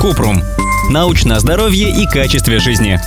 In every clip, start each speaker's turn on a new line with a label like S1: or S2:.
S1: Купрум. Научное здоровье и качестве жизни.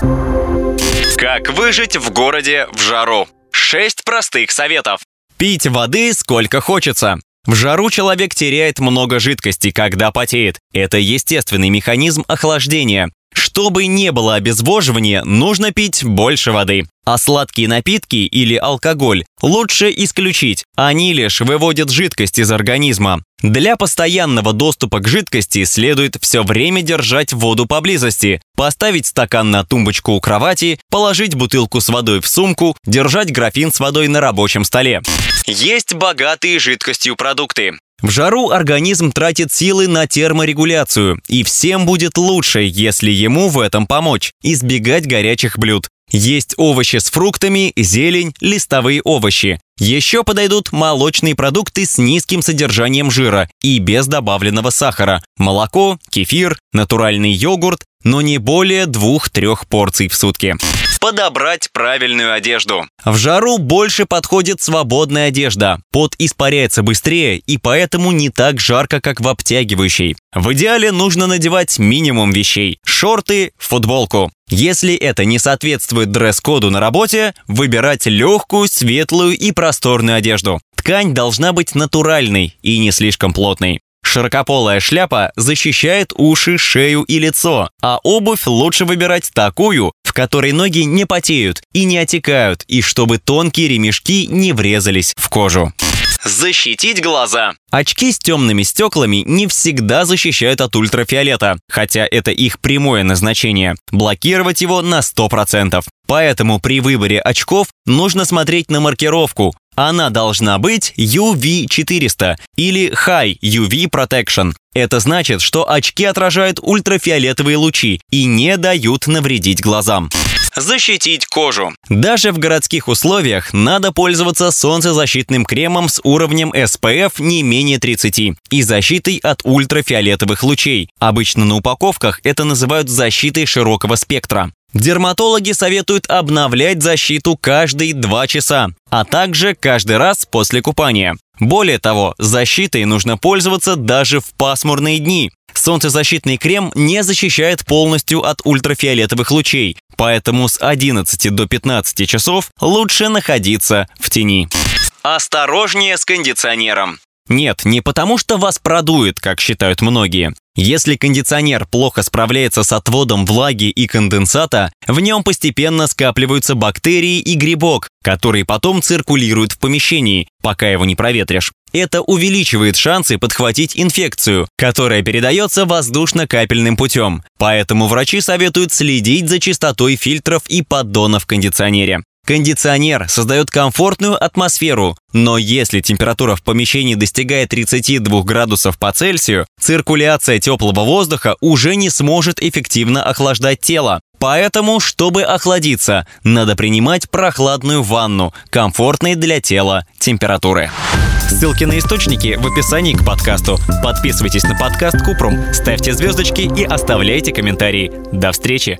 S2: Как выжить в городе в жару? Шесть простых советов.
S1: Пить воды сколько хочется. В жару человек теряет много жидкости, когда потеет. Это естественный механизм охлаждения. Чтобы не было обезвоживания, нужно пить больше воды. А сладкие напитки или алкоголь лучше исключить. Они лишь выводят жидкость из организма. Для постоянного доступа к жидкости следует все время держать воду поблизости, поставить стакан на тумбочку у кровати, положить бутылку с водой в сумку, держать графин с водой на рабочем столе.
S2: Есть богатые жидкостью продукты.
S1: В жару организм тратит силы на терморегуляцию, и всем будет лучше, если ему в этом помочь, избегать горячих блюд. Есть овощи с фруктами, зелень, листовые овощи. Еще подойдут молочные продукты с низким содержанием жира и без добавленного сахара. Молоко, кефир, натуральный йогурт, но не более двух-трех порций в сутки.
S2: Подобрать правильную одежду.
S1: В жару больше подходит свободная одежда. Пот испаряется быстрее и поэтому не так жарко, как в обтягивающей. В идеале нужно надевать минимум вещей – шорты, футболку. Если это не соответствует дресс-коду на работе, выбирать легкую, светлую и просторную одежду. Ткань должна быть натуральной и не слишком плотной. Широкополая шляпа защищает уши, шею и лицо, а обувь лучше выбирать такую, в которой ноги не потеют и не отекают, и чтобы тонкие ремешки не врезались в кожу.
S2: Защитить глаза.
S1: Очки с темными стеклами не всегда защищают от ультрафиолета, хотя это их прямое назначение. Блокировать его на 100%. Поэтому при выборе очков нужно смотреть на маркировку. Она должна быть UV400 или High UV Protection. Это значит, что очки отражают ультрафиолетовые лучи и не дают навредить глазам.
S2: Защитить кожу.
S1: Даже в городских условиях надо пользоваться солнцезащитным кремом с уровнем SPF не менее 30 и защитой от ультрафиолетовых лучей. Обычно на упаковках это называют защитой широкого спектра. Дерматологи советуют обновлять защиту каждые 2 часа, а также каждый раз после купания. Более того, защитой нужно пользоваться даже в пасмурные дни. Солнцезащитный крем не защищает полностью от ультрафиолетовых лучей, поэтому с 11 до 15 часов лучше находиться в тени.
S2: Осторожнее с кондиционером.
S1: Нет, не потому что вас продует, как считают многие. Если кондиционер плохо справляется с отводом влаги и конденсата, в нем постепенно скапливаются бактерии и грибок, которые потом циркулируют в помещении, пока его не проветришь. Это увеличивает шансы подхватить инфекцию, которая передается воздушно-капельным путем. Поэтому врачи советуют следить за чистотой фильтров и поддонов в кондиционере. Кондиционер создает комфортную атмосферу, но если температура в помещении достигает 32 градусов по Цельсию, циркуляция теплого воздуха уже не сможет эффективно охлаждать тело. Поэтому, чтобы охладиться, надо принимать прохладную ванну, комфортной для тела температуры. Ссылки на источники в описании к подкасту. Подписывайтесь на подкаст Купрум, ставьте звездочки и оставляйте комментарии. До встречи!